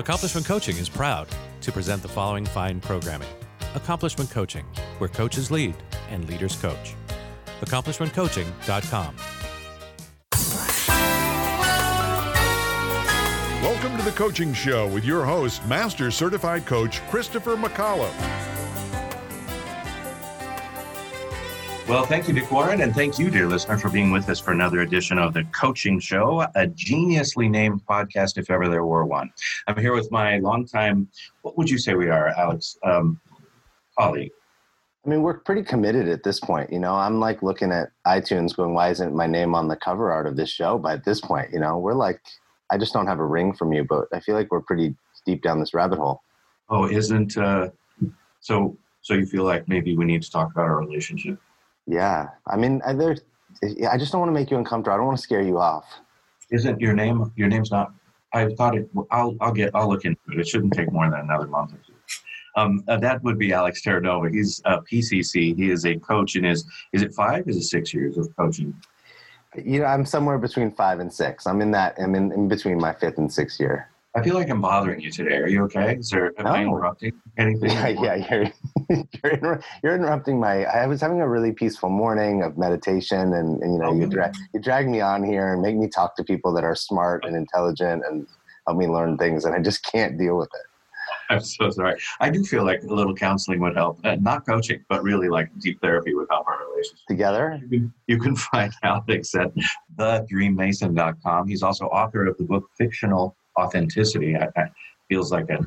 Accomplishment Coaching is proud to present the following fine programming Accomplishment Coaching, where coaches lead and leaders coach. AccomplishmentCoaching.com. Welcome to the Coaching Show with your host, Master Certified Coach Christopher McCollum. Well, thank you, Dick Warren, and thank you, dear listener, for being with us for another edition of the Coaching Show, a geniusly named podcast, if ever there were one. I'm here with my longtime, what would you say we are, Alex, um, colleague? I mean, we're pretty committed at this point. You know, I'm like looking at iTunes going, why isn't my name on the cover art of this show? But at this point, you know, we're like, I just don't have a ring from you, but I feel like we're pretty deep down this rabbit hole. Oh, isn't, uh, so, so you feel like maybe we need to talk about our relationship? Yeah, I mean, I, there, I just don't want to make you uncomfortable. I don't want to scare you off. Isn't your name, your name's not, I thought it, I'll, I'll get, I'll look into it. It shouldn't take more than another month or two. Um, uh, that would be Alex Terranova. He's a PCC. He is a coach in his, is it five? Is it six years of coaching? You know, I'm somewhere between five and six. I'm in that. I'm in, in between my fifth and sixth year. I feel like I'm bothering you today. Are you okay? Is there, am no. I interrupting anything? Yeah, yeah, you're, you're, inter- you're, interrupting my, I was having a really peaceful morning of meditation and, and you know, Oh, you, good. dra- you drag me on here and make me talk to people that are smart and intelligent and help me learn things. And I just can't deal with it. I'm so sorry. I do feel like a little counseling would help. Uh, not coaching, but really like deep therapy would help our relationship. Together? You can, you can find Alex at thedreammason.com. He's also author of the book Fictional Authenticity. I, I feels like a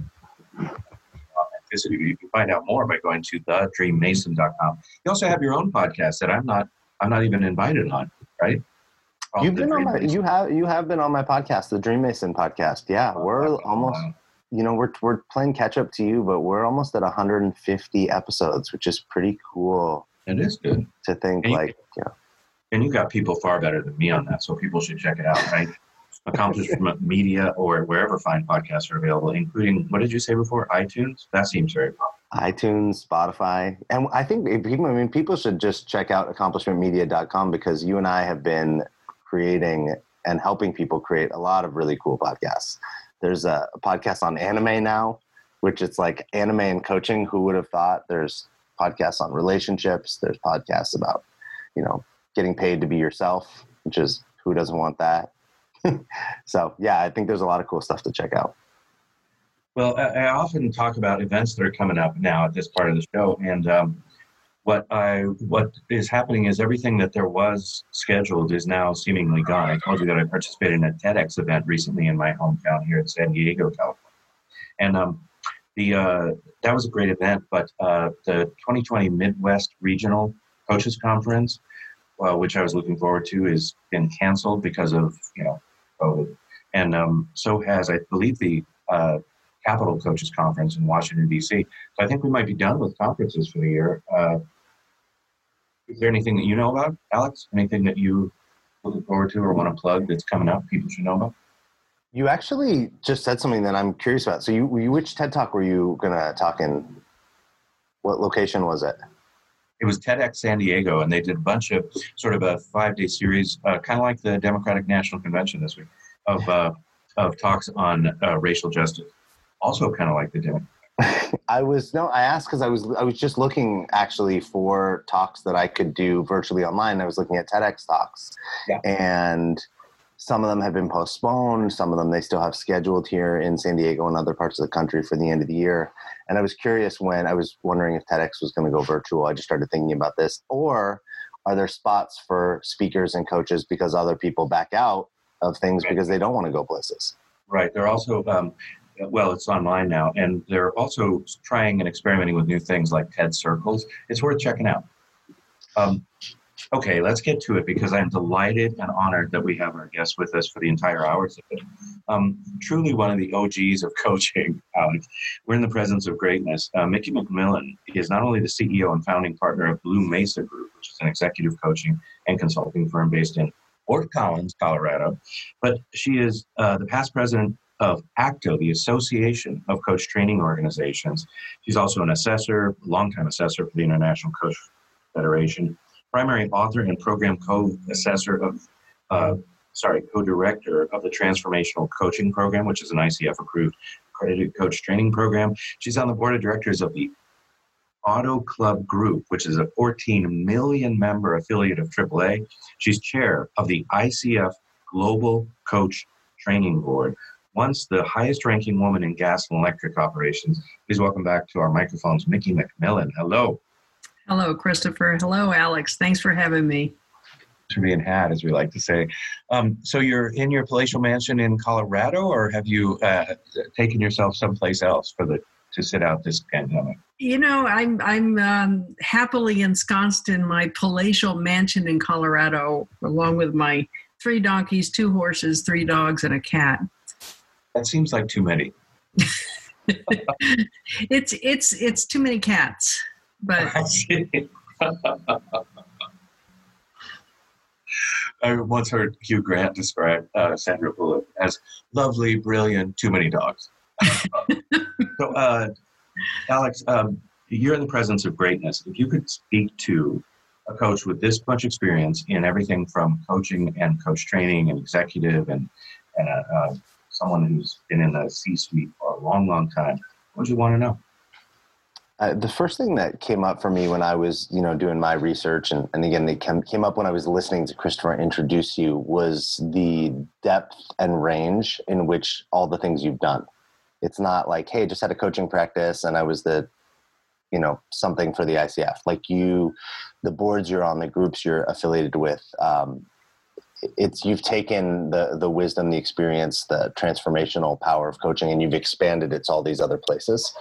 authenticity. You can find out more by going to thedreammason.com. You also have your own podcast that I'm not I'm not even invited on, right? You've been on my, Mason. you have, you have been on my podcast, the Dream Mason podcast. Yeah. Oh, we're almost, you know, we're, we're playing catch up to you, but we're almost at 150 episodes, which is pretty cool It is good. to think And like, you know, And you got people far better than me on that, so people should check it out, right? Accomplishment Media or wherever fine podcasts are available, including what did you say before? iTunes? That seems very popular. iTunes, Spotify. And I think people, I mean, people should just check out accomplishmentmedia.com because you and I have been creating and helping people create a lot of really cool podcasts. There's a, podcast on anime now, which it's like anime and coaching. Who would have thought? There's podcasts on relationships. There's podcasts about, you know, getting paid to be yourself, which is who doesn't want that? so yeah, I think there's a lot of cool stuff to check out. Well, I, often talk about events that are coming up now at this part of the show, and um, what I what is happening is everything that there was scheduled is now seemingly gone. I told you that I participated in a TEDx event recently in my hometown here in San Diego, California, and um, the uh, that was a great event. But uh, the 2020 Midwest Regional Coaches Conference, uh, which I was looking forward to, is been canceled because of you know COVID, and um, so has I believe the uh, Capital Coaches Conference in Washington, D.C. So I think we might be done with conferences for the year. Uh, is there anything that you know about, Alex? Anything that you looking forward to or want to plug that's coming up people should know about? You actually just said something that I'm curious about. So, you, which TED Talk were you gonna talk in? What location was it? It was TEDx San Diego, and they did a bunch of sort of a five day series, uh, kind of like the Democratic National Convention this week, of, uh, of talks on uh, racial justice. Also, kind of like the Democratic. I was no, I asked because I was I was just looking actually for talks that I could do virtually online. I was looking at TEDx talks, Yeah. and some of them have been postponed. Some of them they still have scheduled here in San Diego and other parts of the country for the end of the year. And I was curious when I was wondering if TEDx was going to go virtual. I just started thinking about this, or are there spots for speakers and coaches because other people back out of things because they don't want to go places? Right. They're also, um, well, it's online now, and they're also trying and experimenting with new things like TED Circles. It's worth checking out. Um, okay, let's get to it because I'm delighted and honored that we have our guest with us for the entire hour today. Um, truly one of the OGs of coaching, Alex. We're in the presence of greatness. Uh, Micki McMillan is not only the CEO and founding partner of Blue Mesa Group, which is an executive coaching and consulting firm based in Fort Collins, Colorado, but she is uh, the past president of ACTO, the Association of Coach Training Organizations. She's also an assessor, longtime assessor for the International Coach Federation, primary author and program co-assessor of, uh, sorry, co-director of the Transformational Coaching Program, which is an ICF-approved accredited coach training program. She's on the board of directors of the Auto Club Group, which is a 14 million member affiliate of AAA. She's chair of the ICF Global Coach Training Board. Once the highest ranking woman in gas and electric operations. Please welcome back to our microphones, Micki McMillan. Hello. Hello, Christopher. Hello, Alex. Thanks for having me. To being had, as we like to say. Um, so you're in your palatial mansion in Colorado, or have you uh, taken yourself someplace else for the to sit out this pandemic? You know, I'm I'm um, happily ensconced in my palatial mansion in Colorado, along with my three donkeys, two horses, three dogs, and a cat. That seems like too many. it's it's it's too many cats, but. I once heard Hugh Grant describe uh, Sandra Bullock as lovely, brilliant, too many dogs. so, uh, Alex, um, you're in the presence of greatness. If you could speak to a coach with this much experience in everything from coaching and coach training and executive and, and uh, uh, someone who's been in the C suite for a long, long time, what would you want to know? Uh, the first thing that came up for me when I was, you know, doing my research, and, and again, it came, came up when I was listening to Christopher introduce you, was the depth and range in which all the things you've done. It's not like, hey, just had a coaching practice and I was the, you know, something for the ICF. Like you, the boards you're on, the groups you're affiliated with, um, it's you've taken the the wisdom, the experience, the transformational power of coaching, and you've expanded it to all these other places.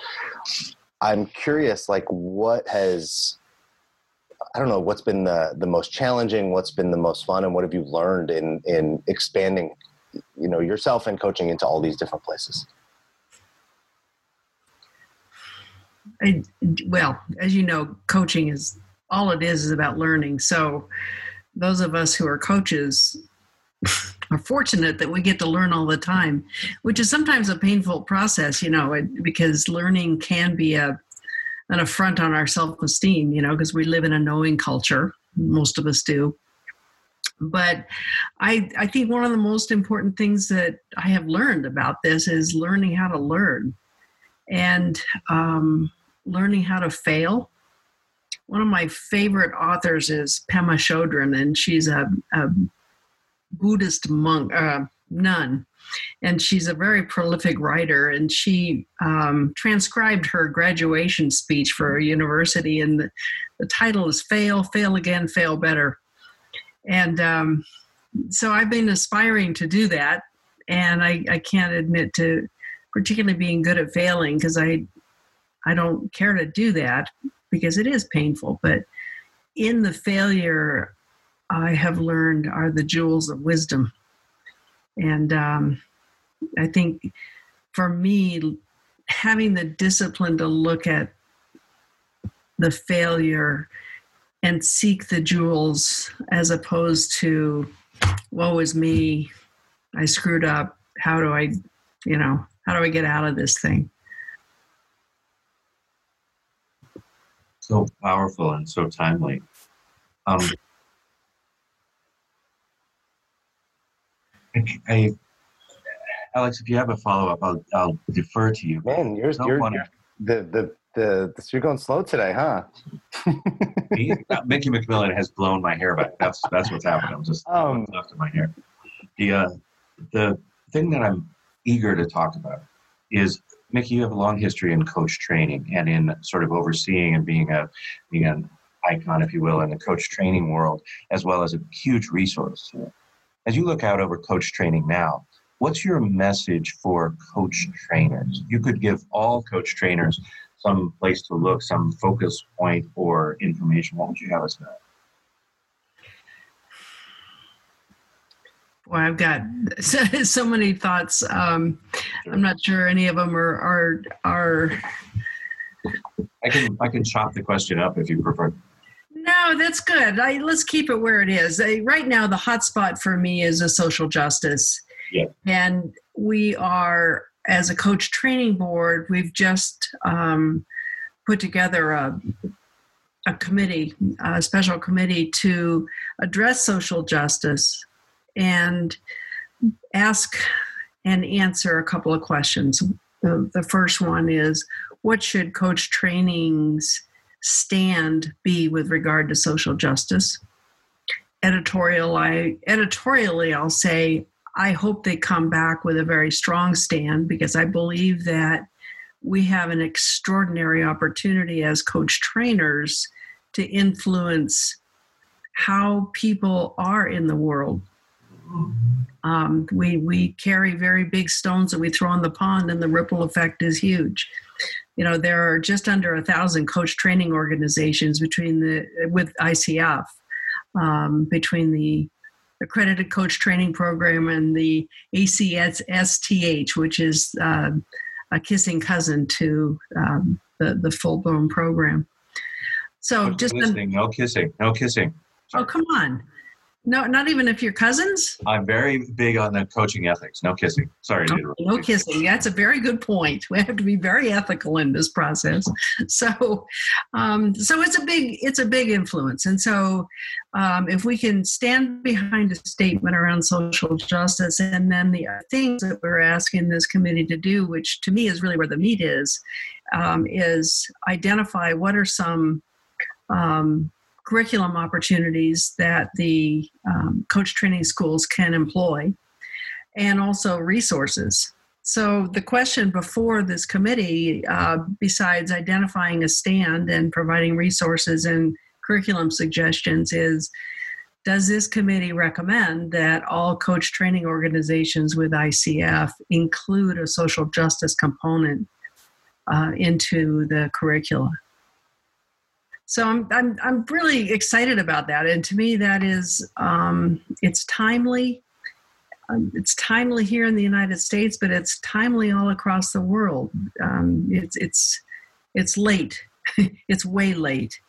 I'm curious, like, what has I don't know what's been the the most challenging, what's been the most fun, and what have you learned in in expanding, you know, yourself and coaching into all these different places. I, well, as you know, coaching is all it is is about learning. So, those of us who are coaches are fortunate that we get to learn all the time, which is sometimes a painful process, you know, because learning can be a an affront on our self-esteem, you know, because we live in a knowing culture. Most of us do. But I, I think one of the most important things that I have learned about this is learning how to learn and um, learning how to fail. One of my favorite authors is Pema Chodron, and she's a, a Buddhist monk, uh, nun, and she's a very prolific writer. And she um, transcribed her graduation speech for a university, and the, the title is "Fail, Fail Again, Fail Better." And um, so I've been aspiring to do that, and I, I can't admit to particularly being good at failing because I I don't care to do that because it is painful. But in the failure, I have learned are the jewels of wisdom. And um, I think for me, having the discipline to look at the failure and seek the jewels as opposed to, woe is me, I screwed up. How do I, you know, how do I get out of this thing? So powerful and so timely. Um, I, Alex, if you have a follow up, I'll, I'll defer to you. Man, you're, you're the, the, the, the, you're going slow today, huh? he, uh, Micki McMillan has blown my hair back. That's that's what's happened. I'm just um, left in my hair. The uh, the thing that I'm eager to talk about is Micki. You have a long history in coach training and in sort of overseeing and being a being an icon, if you will, in the coach training world, as well as a huge resource. As you look out over coach training now, what's your message for coach trainers? You could give all coach trainers some place to look, some focus point or information. What would you have us know? Well, I've got so, so many thoughts. Um, sure. I'm not sure any of them are are are. I can I can chop the question up if you prefer. No, that's good. I, let's keep it where it is. I, right now, the hotspot for me is a social justice. Yeah. And we are, as a coach training board, we've just um, put together a, a committee, a special committee to address social justice and ask and answer a couple of questions. The, the first one is what should coach training's stand be with regard to social justice? Editorial, I, editorially, I'll say I hope they come back with a very strong stand because I believe that we have an extraordinary opportunity as coach trainers to influence how people are in the world. Um, we we carry very big stones that we throw in the pond, and the ripple effect is huge. You know, there are just under a thousand coach training organizations between the with ICF, um, between the accredited coach training program and the ACSTH, which is uh, a kissing cousin to um, the the full blown program. So just listening, no kissing, no kissing. oh come on, no, not even if you're cousins. I'm very big on the coaching ethics. No kissing. Sorry No, no kissing. That's a very good point. We have to be very ethical in this process. So, um, so it's a big it's a big influence. And so, um, if we can stand behind a statement around social justice, and then the things that we're asking this committee to do, which to me is really where the meat is, um, is identify what are some um, curriculum opportunities that the um, coach training schools can employ and also resources. So, the question before this committee, uh, besides identifying a stand and providing resources and curriculum suggestions, is does this committee recommend that all coach training organizations with ICF include a social justice component uh, into the curricula? So I'm, I'm I'm really excited about that, and to me that is um, it's timely um, it's timely here in the United States, but it's timely all across the world. Um, it's it's it's late. it's way late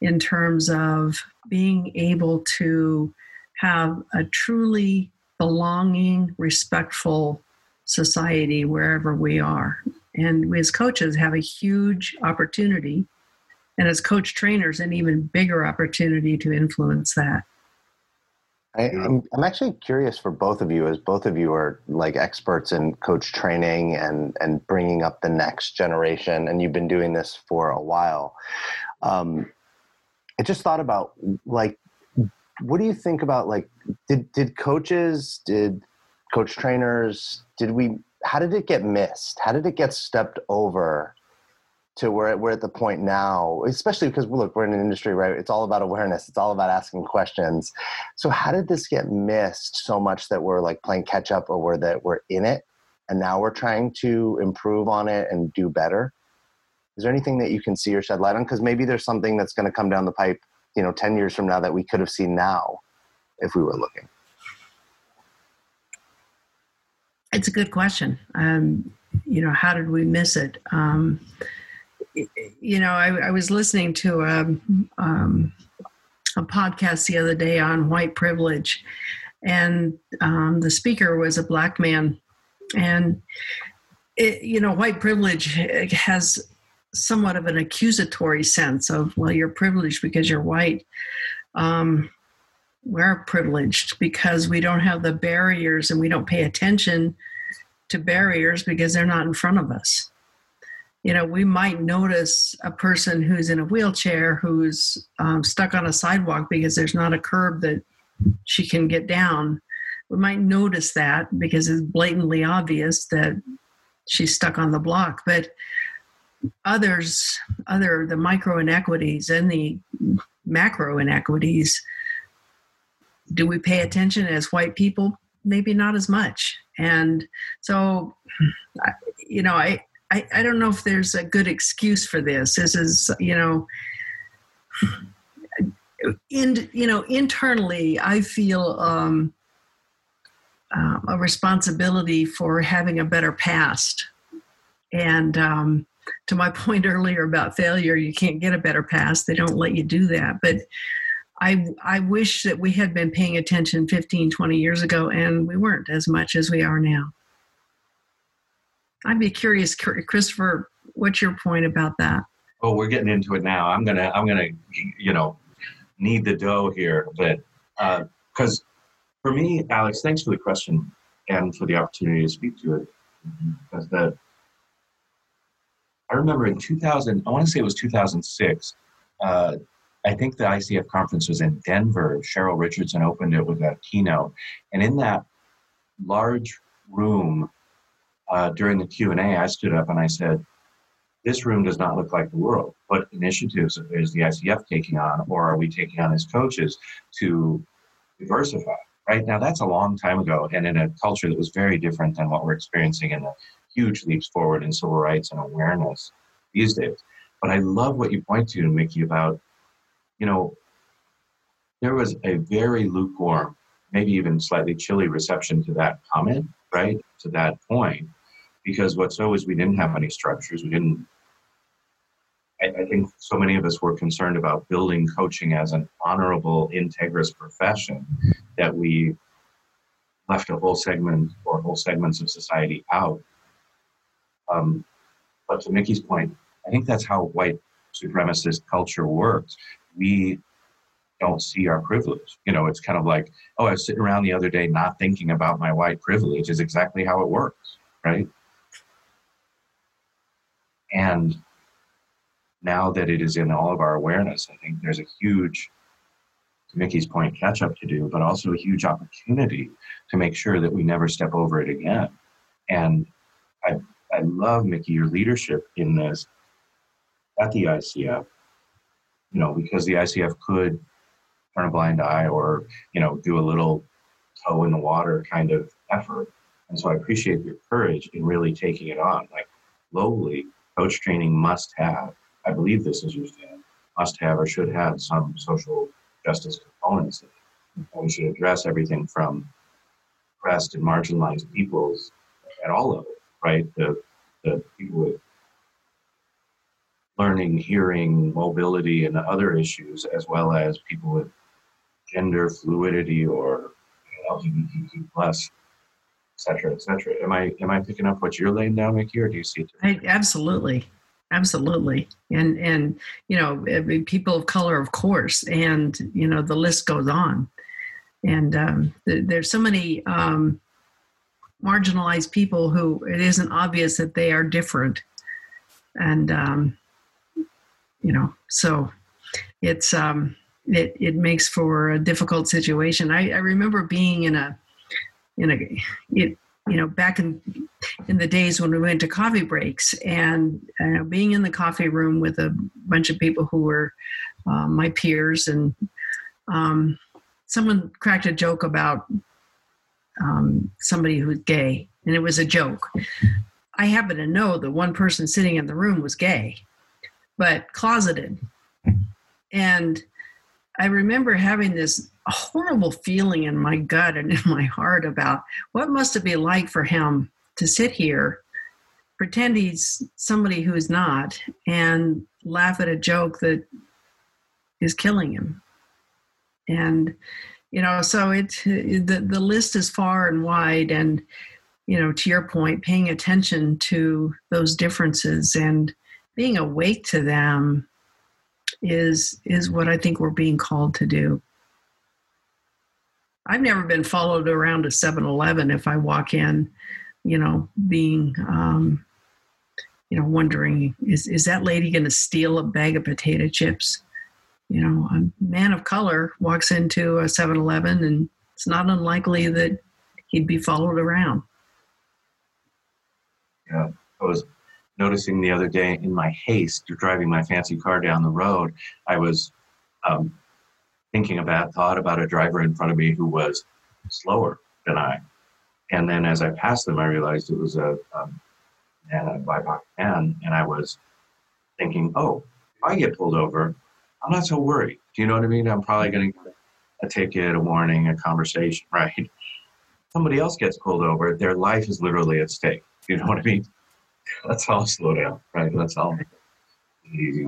in terms of being able to have a truly belonging, respectful society wherever we are. And we as coaches have a huge opportunity, and as coach trainers, an even bigger opportunity to influence that. I, I'm, I'm actually curious for both of you, as both of you are like experts in coach training and and bringing up the next generation, and you've been doing this for a while. Um, I just thought about like, what do you think about like, did did coaches, did coach trainers, did we? How did it get missed? How did it get stepped over? To where we're at the point now, especially because look, we're in an industry, right? It's all about awareness. It's all about asking questions. So how did this get missed so much that we're like playing catch up or that we're in it and now we're trying to improve on it and do better? Is there anything that you can see or shed light on? Because maybe there's something that's going to come down the pipe, you know, 10 years from now that we could have seen now if we were looking. It's a good question. Um, you know, how did we miss it? Um, you know, I, I, was listening to a, um, a podcast the other day on white privilege, and um, the speaker was a black man, and it, you know, white privilege has somewhat of an accusatory sense of, well, you're privileged because you're white. Um, we're privileged because we don't have the barriers and we don't pay attention to barriers because they're not in front of us you know, we might notice a person who's in a wheelchair who's um, stuck on a sidewalk because there's not a curb that she can get down. We might notice that because it's blatantly obvious that she's stuck on the block. But others, other the micro inequities and the macro inequities, do we pay attention as white people? Maybe not as much. And so, you know, I, I, I don't know if there's a good excuse for this. This is, you know, in you know internally, I feel um, uh, a responsibility for having a better past. And um, to my point earlier about failure, you can't get a better past. They don't let you do that. But I, I wish that we had been paying attention 15, 20 years ago, and we weren't as much as we are now. I'd be curious, Christopher, what's your point about that? Oh, we're getting into it now. I'm gonna, I'm gonna, you know, knead the dough here a bit, because uh, for me, Alex, thanks for the question and for the opportunity to speak to it. Because the I remember in 2000, I want to say it was 2006. Uh, I think the ICF conference was in Denver. Cheryl Richardson opened it with a keynote, and in that large room uh, during the Q and A, I stood up and I said, "This room does not look like the world. What initiatives is the ICF taking on, or are we taking on as coaches to diversify?" Right now, that's a long time ago, and in a culture that was very different than what we're experiencing in the huge leaps forward in civil rights and awareness these days. But I love what you point to, Micki, about you know, there was a very lukewarm, maybe even slightly chilly reception to that comment, right? To that point. Because what's so is we didn't have any structures. We didn't I, I think so many of us were concerned about building coaching as an honorable, integrous profession that we left a whole segment or whole segments of society out. Um, but to Micki's point, I think that's how white supremacist culture works we don't see our privilege. You know, it's kind of like, oh, I was sitting around the other day not thinking about my white privilege is exactly how it works, right? And now that it is in all of our awareness, I think there's a huge, to Micki's point, catch up to do, but also a huge opportunity to make sure that we never step over it again. And I, I love, Micki, your leadership in this at the ICF you know, because the ICF could turn a blind eye or, you know, do a little toe in the water kind of effort. And so I appreciate your courage in really taking it on. Like locally, coach training must have, I believe this is your stand, must have or should have some social justice components. We should address everything from oppressed and marginalized peoples at all levels, right? The, the people with learning, hearing, mobility, and other issues, as well as people with gender fluidity or LGBTQ plus, cetera, et cetera. Am I am I picking up what you're laying down, Micki, or do you see it? I, absolutely, absolutely, and and you know, people of color, of course, and you know, the list goes on, and um, there's so many. Um, marginalized people who it isn't obvious that they are different and um, you know so it's um it it makes for a difficult situation i, I remember being in a in a it you know back in in the days when we went to coffee breaks and uh, being in the coffee room with a bunch of people who were uh, my peers and um, someone cracked a joke about um, somebody who's gay and it was a joke i happen to know that one person sitting in the room was gay but closeted. And I remember having this horrible feeling in my gut and in my heart about what must it be like for him to sit here, pretend he's somebody who is not, and laugh at a joke that is killing him. And you know, so it the the list is far and wide, and you know, to your point, paying attention to those differences and being awake to them is is what I think we're being called to do. I've never been followed around a 7-Eleven if I walk in, you know, being um, you know, wondering is is that lady going to steal a bag of potato chips? You know, a man of color walks into a 7-Eleven and it's not unlikely that he'd be followed around. Yeah, I was noticing the other day in my haste driving my fancy car down the road, I was um, thinking about, thought about a driver in front of me who was slower than I. And then as I passed them, I realized it was a, um, a BIPOC man, and I was thinking, oh, if I get pulled over, I'm not so worried. Do you know what I mean? I'm probably going to get a ticket, a warning, a conversation, right? Somebody else gets pulled over, their life is literally at stake. You know what I mean? Let's all slow down, right? Let's all easy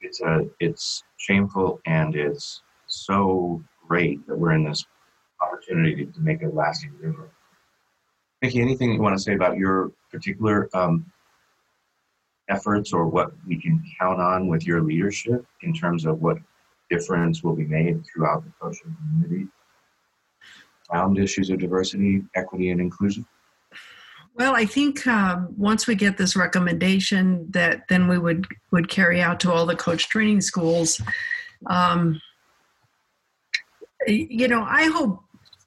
It's a, it's shameful and it's so great that we're in this opportunity to make a lasting difference. Micki, anything you want to say about your particular um, efforts or what we can count on with your leadership in terms of what difference will be made throughout the coaching community around issues of diversity, equity, and inclusion? Well, I think um, once we get this recommendation, that then we would would carry out to all the coach training schools. Um, you know, I hope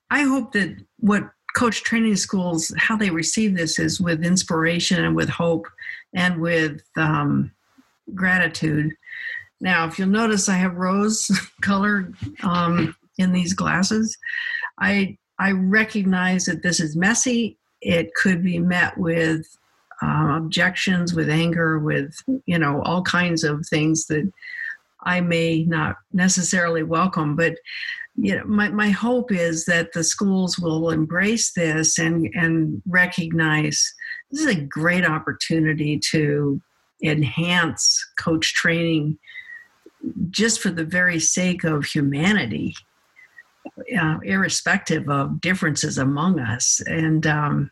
I hope that what coach training schools how they receive this is with inspiration and with hope and with um, gratitude. Now, if you'll notice, I have rose color um, in these glasses. I I recognize that this is messy. It could be met with uh, objections, with anger, with you know all kinds of things that I may not necessarily welcome. But you know, my, my hope is that the schools will embrace this and and recognize this is a great opportunity to enhance coach training just for the very sake of humanity uh, irrespective of differences among us. And um,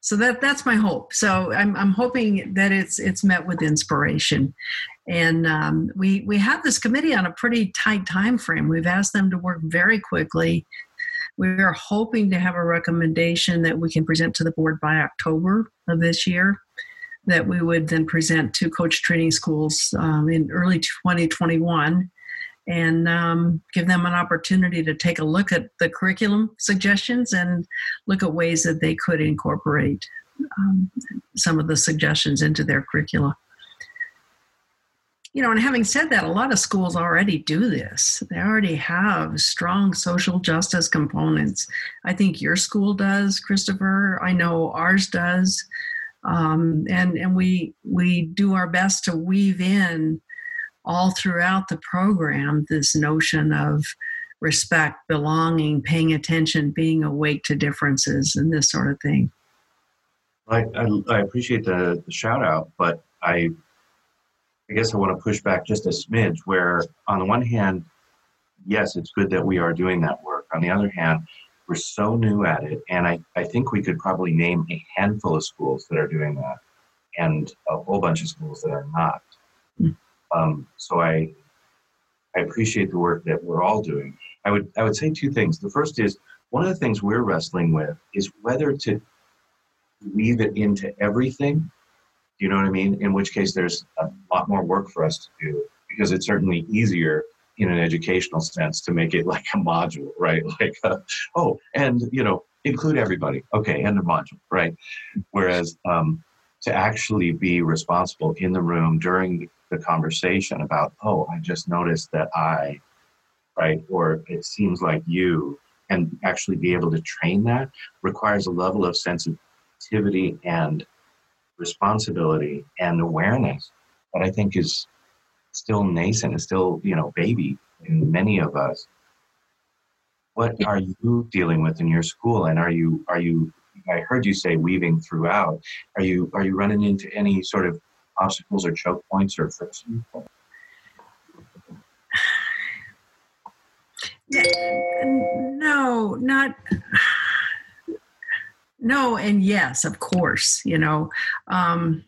so that that's my hope. So I'm, I'm hoping that it's it's met with inspiration. And um, we we have this committee on a pretty tight time frame we've asked them to work very quickly. We are hoping to have a recommendation that we can present to the board by october of this year that we would then present to coach training schools um, in early 2021 and um, give them an opportunity to take a look at the curriculum suggestions and look at ways that they could incorporate um, some of the suggestions into their curricula. You know, and having said that, a lot of schools already do this. They already have strong social justice components. I think your school does, Christopher. I know ours does. Um, and and we we do our best to weave in all throughout the program this notion of respect, belonging, paying attention, being awake to differences, and this sort of thing. I, I, I appreciate the, the shout out, but I I guess I want to push back just a smidge. Where on the one hand, yes, it's good that we are doing that work. On the other hand, we're so new at it, and I, I think we could probably name a handful of schools that are doing that, and a whole bunch of schools that are not. Mm. Um, so I I appreciate the work that we're all doing. I would I would say two things. The first is one of the things we're wrestling with is whether to weave it into everything. Do you know what I mean? In which case, there's a lot more work for us to do because it's certainly easier in an educational sense to make it like a module, right? Like, uh, oh, and you know, include everybody. Okay, and a module, right? Whereas um, to actually be responsible in the room during the conversation about, oh, I just noticed that I, right, or it seems like you, and actually be able to train that requires a level of sensitivity and responsibility and awareness that I think is still nascent, is still, you know, baby in many of us. What are you dealing with in your school? And are you, are you, I heard you say weaving throughout. Are you, are you running into any sort of obstacles or choke points or friction? No, not. No, and yes, of course, you know. Um,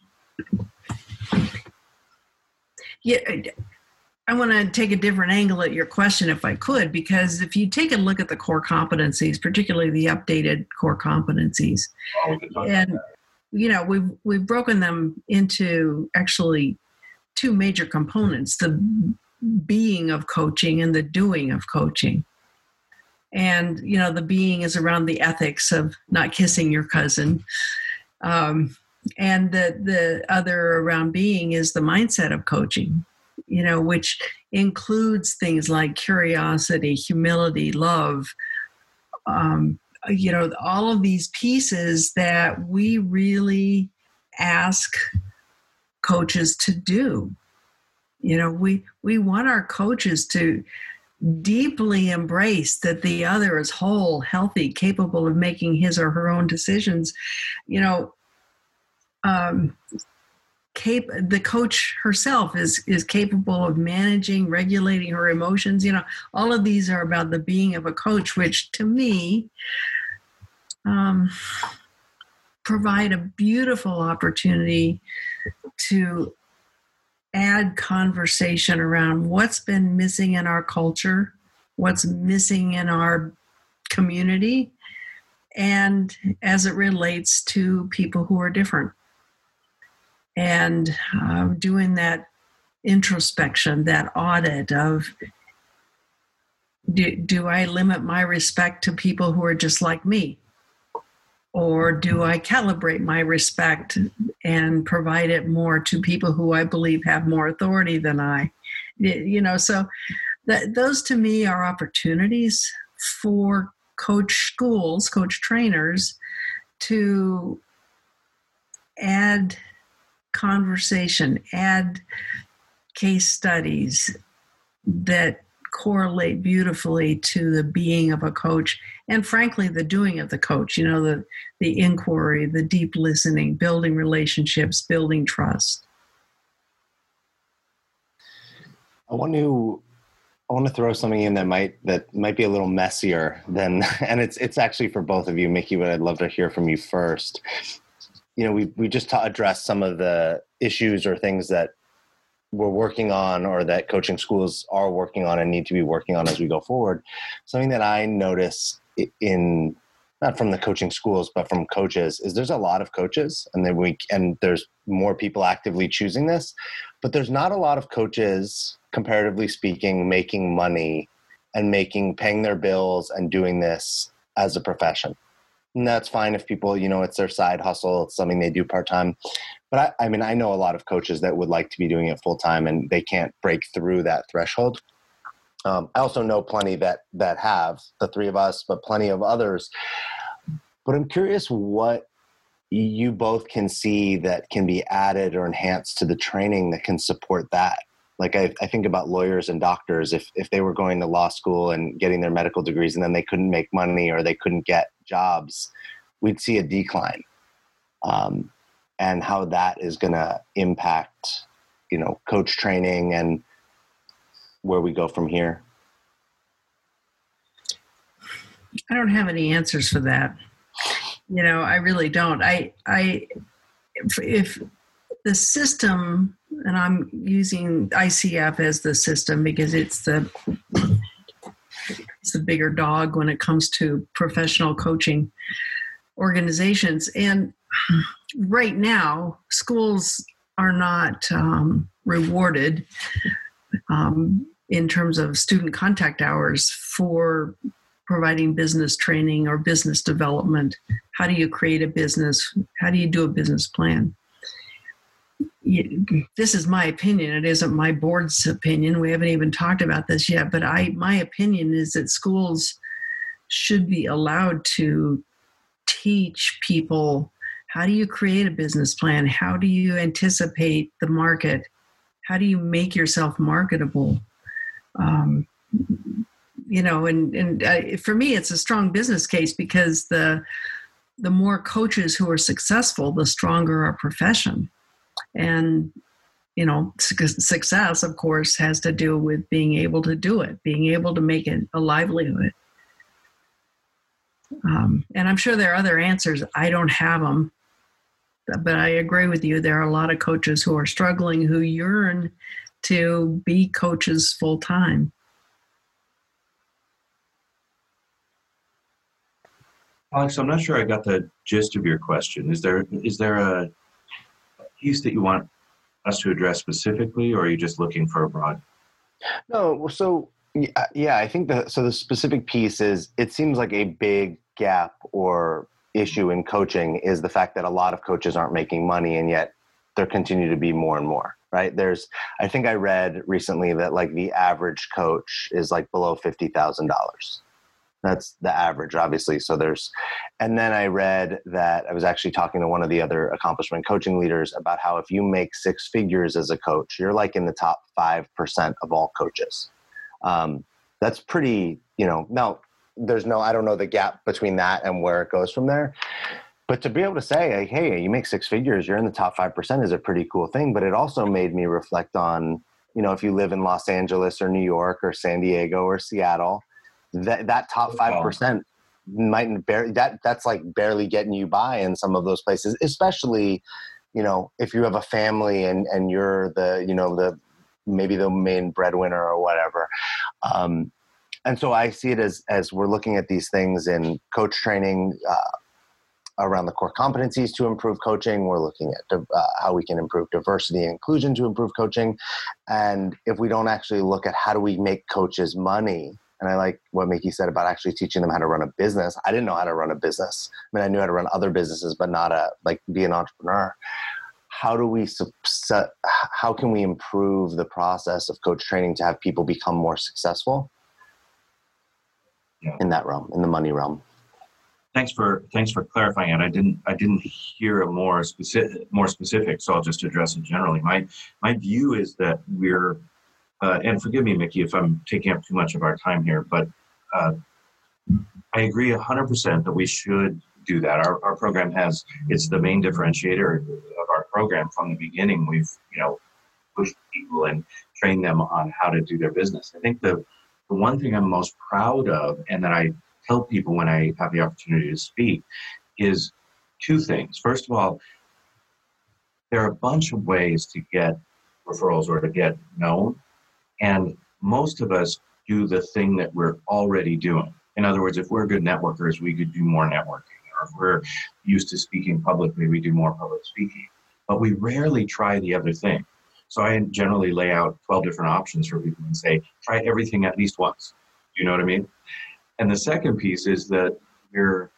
yeah, I want to take a different angle at your question if I could, because if you take a look at the core competencies, particularly the updated core competencies, and you know we've we've broken them into actually two major components the being of coaching and the doing of coaching. And you know the being is around the ethics of not kissing your cousin. Um, and the the other around being is the mindset of coaching you know which includes things like curiosity humility love um, you know all of these pieces that we really ask coaches to do. You know we we want our coaches to deeply embrace that the other is whole healthy capable of making his or her own decisions. You know um, cap- the coach herself is is capable of managing regulating her emotions you know all of these are about the being of a coach which to me um, provide a beautiful opportunity to add conversation around what's been missing in our culture what's missing in our community and as it relates to people who are different. And uh, doing that introspection, that audit of do, do I limit my respect to people who are just like me? Or do I calibrate my respect and provide it more to people who I believe have more authority than I? You know, so that, those to me are opportunities for coach schools, coach trainers to add conversation, add case studies that correlate beautifully to the being of a coach and frankly the doing of the coach you know the the inquiry the deep listening building relationships building trust. I want to i want to throw something in that might that might be a little messier than and it's it's actually for both of you. Micki but i'd love to hear from you first you know we we just ta- addressed some of the issues or things that we're working on or that coaching schools are working on and need to be working on as we go forward. Something that i notice in not from the coaching schools but from coaches is there's a lot of coaches and then we and there's more people actively choosing this but there's not a lot of coaches comparatively speaking making money and making paying their bills and doing this as a profession and that's fine if people you know it's their side hustle it's something they do part-time. But I, I mean i know a lot of coaches that would like to be doing it full-time and they can't break through that threshold. Um, i also know plenty that that have the three of us but plenty of others. But i'm curious what you both can see that can be added or enhanced to the training that can support that. Like I, I, think about lawyers and doctors. If, if they were going to law school and getting their medical degrees and then they couldn't make money or they couldn't get jobs we'd see a decline. Um, and how that is going to impact you know coach training and where we go from here. I don't have any answers for that. You know i really don't. I i if, if the system and I'm using ICF as the system because it's the it's the bigger dog when it comes to professional coaching organizations. And right now, schools are not um, rewarded um, in terms of student contact hours for providing business training or business development. How do you create a business? How do you do a business plan? This is my opinion it isn't my board's opinion we haven't even talked about this yet but i my opinion is that schools should be allowed to teach people how do you create a business plan how do you anticipate the market how do you make yourself marketable? Um, you know and and uh, for me it's a strong business case because the the more coaches who are successful the stronger our profession and you know success of course has to do with being able to do it being able to make it a livelihood. Um, and i'm sure there are other answers. I don't have them but i agree with you. There are a lot of coaches who are struggling who yearn to be coaches full time alex i'm not sure i got the gist of your question. Is there is there a piece that you want us to address specifically, or are you just looking for a broad? No, so yeah, I think the so the specific piece is it seems like a big gap or issue in coaching is the fact that a lot of coaches aren't making money, and yet there continue to be more and more. Right? There's, I think I read recently that like the average coach is like below fifty thousand dollars that's the average obviously so there's and then i read that i was actually talking to one of the other accomplishment coaching leaders about how if you make six figures as a coach you're like in the top 5% of all coaches. Um, that's pretty you know now there's no i don't know the gap between that and where it goes from there but to be able to say like, hey you make six figures you're in the top 5% is a pretty cool thing but it also made me reflect on you know if you live in los angeles or new york or san diego or seattle that that top five percent might barely that that's like barely getting you by in some of those places, especially you know if you have a family and and you're the you know the maybe the main breadwinner or whatever. Um, and so I see it as as we're looking at these things in coach training. Uh, around the core competencies to improve coaching. We're looking at uh, how we can improve diversity and inclusion to improve coaching. And if we don't actually look at how do we make coaches money, and I like what Micki said about actually teaching them how to run a business. I didn't know how to run a business. I mean, I knew how to run other businesses, but not a like be an entrepreneur. How do we how can we improve the process of coach training to have people become more successful yeah. in that realm, in the money realm? thanks for thanks for clarifying it. I didn't I didn't hear a more specific more specific, so I'll just address it generally. My my view is that we're uh, and forgive me, Micki, if I'm taking up too much of our time here, but uh, I agree 100% that we should do that. Our, our program has it's the main differentiator of our program from the beginning. We've you know pushed people and trained them on how to do their business. I think the the one thing I'm most proud of, and that I tell people when I have the opportunity to speak is two things. First of all, there are a bunch of ways to get referrals or to get known, and most of us do the thing that we're already doing. In other words, if we're good networkers, we could do more networking. Or if we're used to speaking publicly, we do more public speaking. But we rarely try the other thing. So I generally lay out 12 different options for people and say, try everything at least once. You know what I mean? And the second piece is that you're,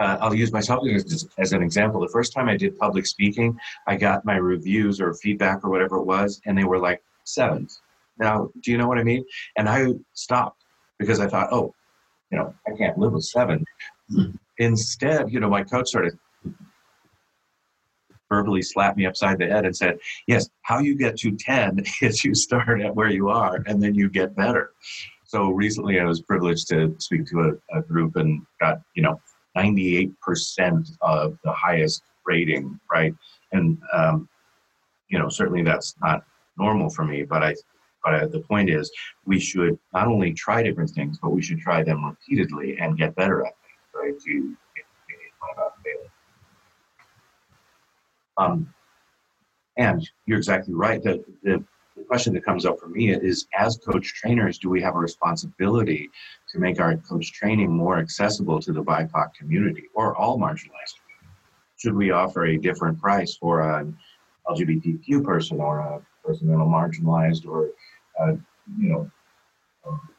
uh, I'll use myself as, as an example. The first time I did public speaking, I got my reviews or feedback or whatever it was, and they were like sevens. Now, do you know what I mean? And I stopped because I thought, oh, you know, I can't live with seven. Instead, you know, my coach started verbally slapped me upside the head and said, Yes, how you get to 10 is you start at where you are and then you get better. So recently, I was privileged to speak to a, a group and got you know 98% of the highest rating, right? And um, you know certainly that's not normal for me, but I. But the point is, we should not only try different things, but we should try them repeatedly and get better at things, right? To um, and you're exactly right that the the question that comes up for me is as coach trainers, do we have a responsibility to make our coach training more accessible to the BIPOC community or all marginalized? Should we offer a different price for an LGBTQ person or a that marginalized or, uh, you know,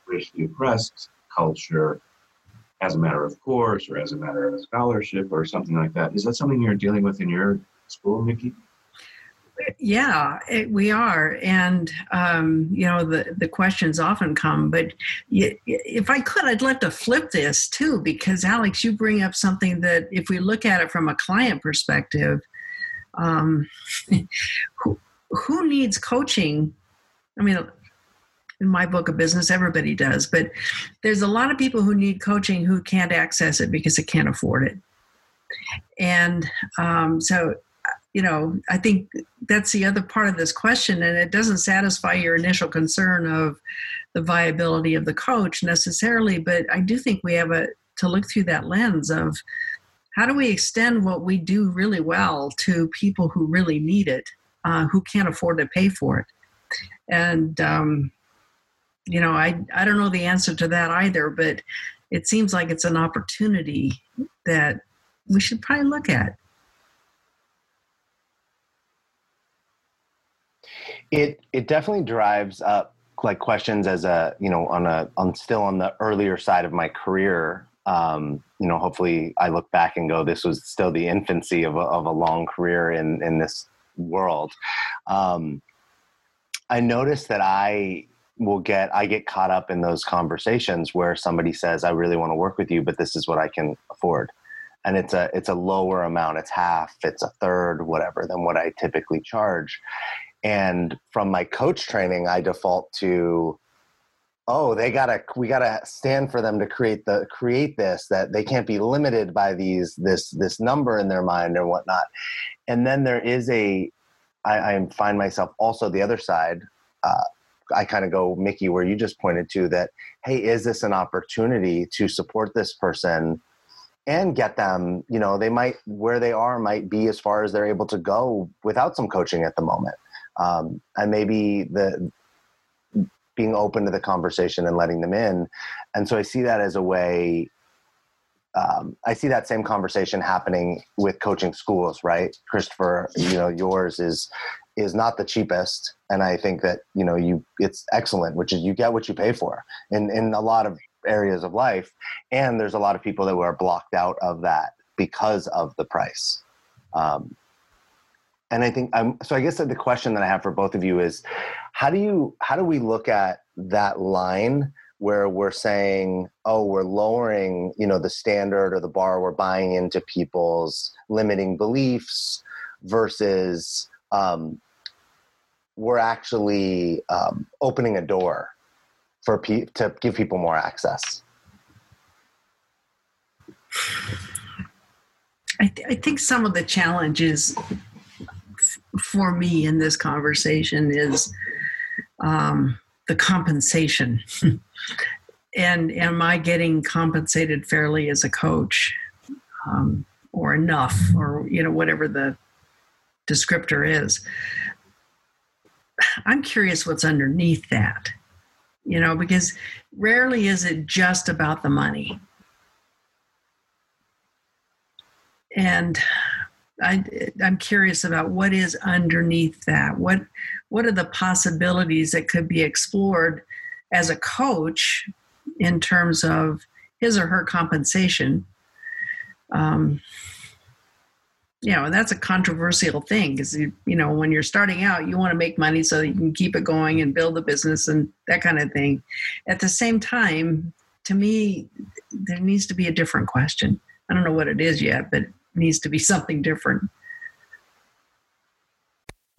racially oppressed culture as a matter of course or as a matter of scholarship or something like that? Is that something you're dealing with in your school, Micki? Yeah, it, we are, and um, you know the the questions often come. But if I could, I'd like to flip this too, because Alex, you bring up something that, if we look at it from a client perspective, um, who needs coaching? I mean, in my book of business, everybody does, but there's a lot of people who need coaching who can't access it because they can't afford it, and um, so you know, I think that's the other part of this question, and it doesn't satisfy your initial concern of the viability of the coach necessarily, but I do think we have a to look through that lens of how do we extend what we do really well to people who really need it, uh, who can't afford to pay for it, and um, you know, I I don't know the answer to that either, but it seems like it's an opportunity that we should probably look at. It it definitely drives up like questions as a you know on a on still on the earlier side of my career. Um, you know, hopefully I look back and go, this was still the infancy of a, of a long career in in this world. Um, I noticed that I will get I get caught up in those conversations where somebody says, "I really want to work with you, but this is what I can afford." and it's a it's a lower amount it's half it's a third whatever than what i typically charge and from my coach training i default to oh they gotta we gotta stand for them to create the create this that they can't be limited by these this this number in their mind or whatnot. And then there is a i, I find myself also the other side uh, i kind of go Micki where you just pointed to that hey is this an opportunity to support this person and get them you know they might where they are might be as far as they're able to go without some coaching at the moment. Um, and maybe the being open to the conversation and letting them in. And so I see that as a way. Um, I see that same conversation happening with coaching schools, right, Christopher? You know, yours is is not the cheapest, and I think that you know you it's excellent, which is you get what you pay for in in a lot of areas of life, and there's a lot of people that are blocked out of that because of the price. Um, and I think I'm, so. I guess the question that I have for both of you is, how do you how do we look at that line where we're saying, oh, we're lowering, you know, the standard or the bar, we're buying into people's limiting beliefs versus um, we're actually um, opening a door for pe- to give people more access. I, th- I think some of the challenges for me in this conversation is um, the compensation. and am I getting compensated fairly as a coach um, or enough or, you know, whatever the descriptor is? I'm curious what's underneath that, you know, because rarely is it just about the money. And I, I'm curious about what is underneath that. What what are the possibilities that could be explored as a coach in terms of his or her compensation? Um, you know, that's a controversial thing because you, you know when you're starting out, you want to make money so you can keep it going and build a business and that kind of thing. At the same time, to me, there needs to be a different question. I don't know what it is yet, but needs to be something different.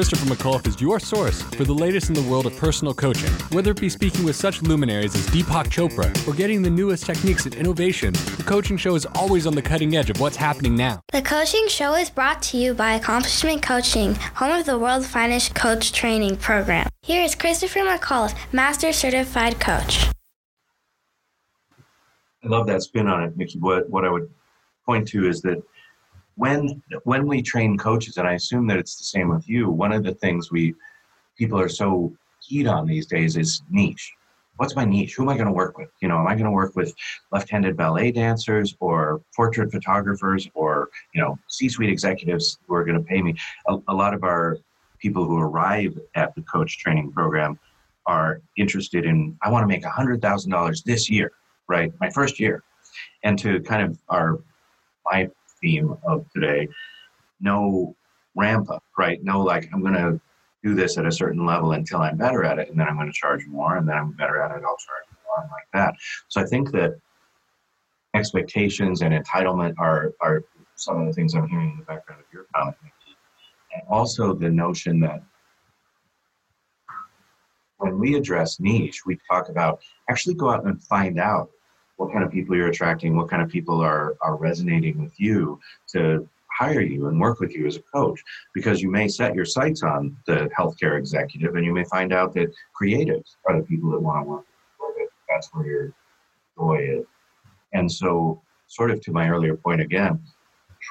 Christopher McAuliffe is your source for the latest in the world of personal coaching. Whether it be speaking with such luminaries as Deepak Chopra or getting the newest techniques and innovation, the coaching show is always on the cutting edge of what's happening now. The coaching show is brought to you by Accomplishment Coaching, home of the world's finest coach training program. Here is Christopher McAuliffe, Master Certified Coach. I love that spin on it, Micki. What, what I would point to is that when when we train coaches, and I assume that it's the same with you, one of the things we people are so keyed on these days is niche. What's my niche? Who am I going to work with? You know, am I going to work with left-handed ballet dancers or portrait photographers or you know C-suite executives who are going to pay me? A, a lot of our people who arrive at the coach training program are interested in I want to make a hundred thousand dollars this year, right? My first year, and to kind of our my theme of today. No ramp up, right? No, like I'm going to do this at a certain level until I'm better at it, and then I'm going to charge more, and then I'm better at it, I'll charge more, like that. So I think that expectations and entitlement are are some of the things I'm hearing in the background of your comment, and also the notion that when we address niche, we talk about actually go out and find out what kind of people you're attracting, what kind of people are, are resonating with you to hire you and work with you as a coach. Because you may set your sights on the healthcare executive and you may find out that creatives are the people that want to work with That's where your joy is. And so, sort of to my earlier point again,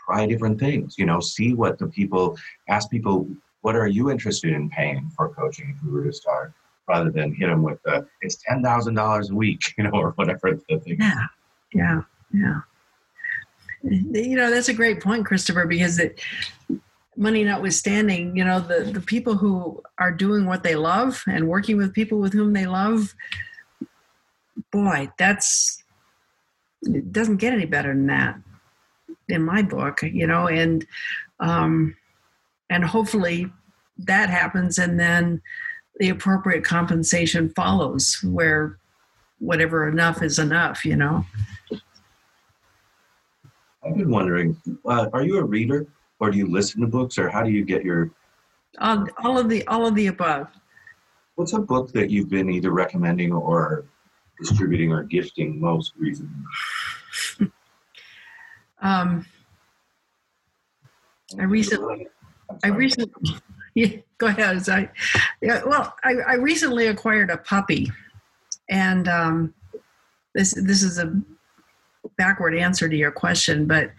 try different things, you know, see what the people, ask people what are you interested in paying for coaching if we were to start, rather than hit them with it's ten thousand dollars a week, you know, or whatever the thing. Yeah, yeah, yeah. You know, that's a great point, Christopher, because it, money notwithstanding, you know, the, the people who are doing what they love and working with people with whom they love, boy, that's, it doesn't get any better than that in my book, you know, and, um, and hopefully that happens and then the appropriate compensation follows where whatever enough is enough, you know. I've been wondering, uh, are you a reader, or do you listen to books, or how do you get your? All, all of the all of the above. What's a book that you've been either recommending or distributing or gifting most recently? um, I recently, I recently, yeah, go ahead. I, yeah, well, I, I recently acquired a puppy, and um, this this is a backward answer to your question, but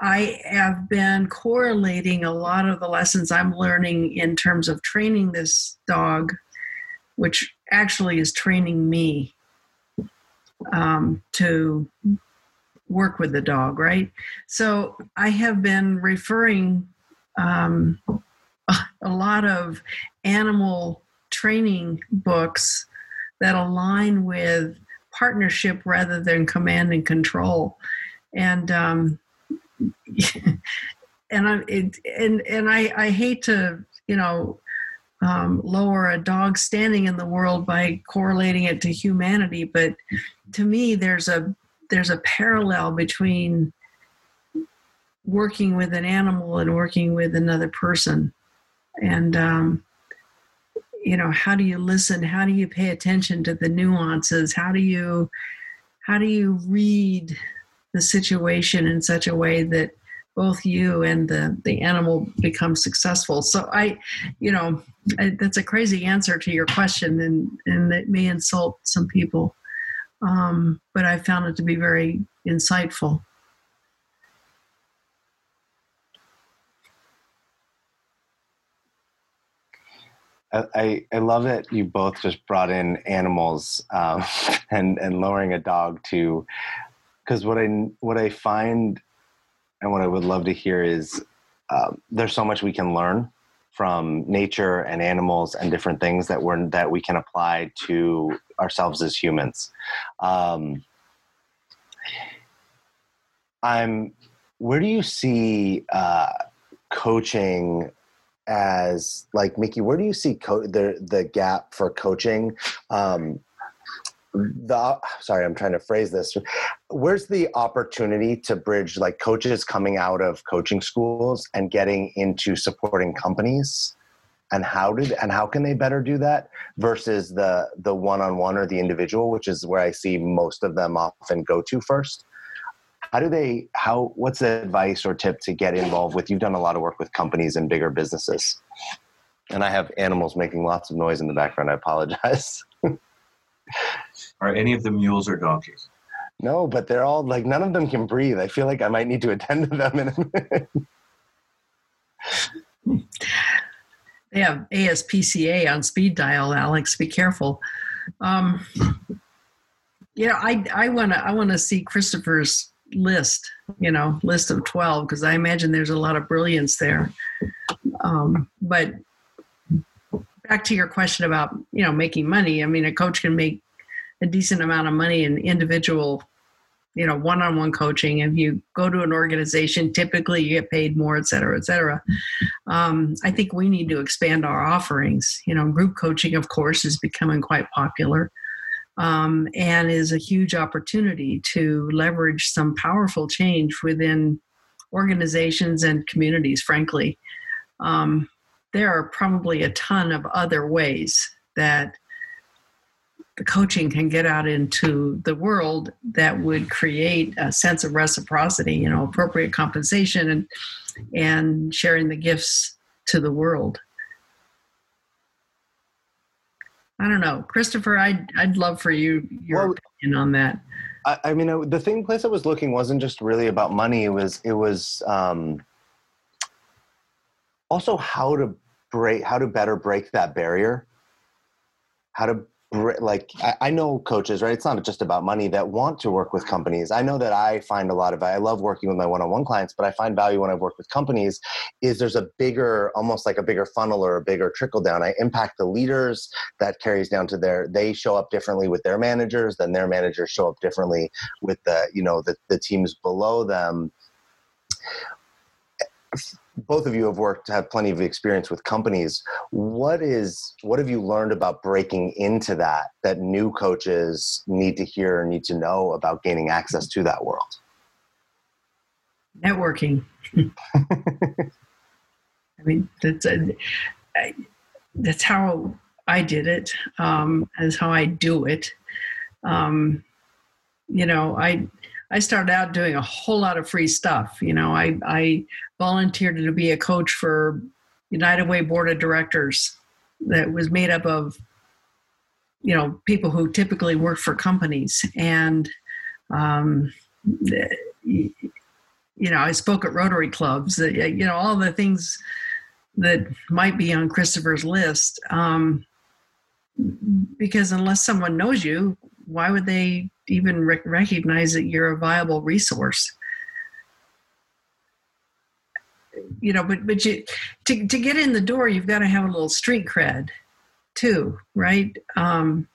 I have been correlating a lot of the lessons I'm learning in terms of training this dog, which actually is training me um, to work with the dog, right? So I have been referring um, a lot of animal training books that align with partnership rather than command and control. And um, and I it, and and I I hate to you know um, lower a dog standing in the world by correlating it to humanity, but to me there's a there's a parallel between working with an animal and working with another person, and um, you know how do you listen? How do you pay attention to the nuances? How do you how do you read the situation in such a way that both you and the the animal become successful? So i you know I, that's a crazy answer to your question and and it may insult some people. Um, but i found it to be very insightful I, I love that you both just brought in animals um, and and lowering a dog to because what I what I find and what I would love to hear is um, there's so much we can learn from nature and animals and different things that we're that we can apply to ourselves as humans. Um, I'm where do you see uh, coaching as like Micki, where do you see co- the the gap for coaching? Um, the sorry, I'm trying to phrase this. Where's the opportunity to bridge like coaches coming out of coaching schools and getting into supporting companies? And how did and how can they better do that versus the the one on one or the individual, which is where I see most of them often go to first how do they how what's the advice or tip to get involved with you've done a lot of work with companies and bigger businesses. And i have animals making lots of noise in the background i apologize. Are any of the mules or donkeys? No but they're all like none of them can breathe. I feel like i might need to attend to them in a minute. They have aspca on speed dial alex. Be careful. Um, you know i i want to i want to see christopher's list, you know, list of 12, because I imagine there's a lot of brilliance there. Um, but back to your question about, you know, making money, I mean, a coach can make a decent amount of money in individual, you know, one on one coaching. If you go to an organization, typically you get paid more, et cetera, et cetera. Um, I think we need to expand our offerings. You know, group coaching, of course, is becoming quite popular um, and is a huge opportunity to leverage some powerful change within organizations and communities, frankly. Um, there are probably a ton of other ways that the coaching can get out into the world that would create a sense of reciprocity, you know, appropriate compensation and and sharing the gifts to the world. I don't know, Christopher. I'd I'd love for you your well, opinion on that. I, I mean, the thing place I was looking wasn't just really about money. It was it was um, also how to break how to better break that barrier how to like I, know coaches right? It's not just about money that want to work with companies. I know that i find a lot of i love working with my one-on-one clients but i find value when i work with companies is there's a bigger almost like a bigger funnel or a bigger trickle down. I impact the leaders that carries down to their they show up differently with their managers then their managers show up differently with the you know the, the teams below them both of you have worked have plenty of experience with companies. What is what have you learned about breaking into that that new coaches need to hear need to know about gaining access to that world? Networking. I mean that's a, I, that's how i did it um, that's how i do it. Um, you know i I started out doing a whole lot of free stuff. You know, I, I volunteered to be a coach for United Way Board of Directors that was made up of, you know, people who typically work for companies. And, um, you know, I spoke at Rotary clubs, you know, all the things that might be on Christopher's list. Um, because unless someone knows you, why would they even recognize that you're a viable resource? You know, but but you to to get in the door, you've got to have a little street cred, too, right? Um,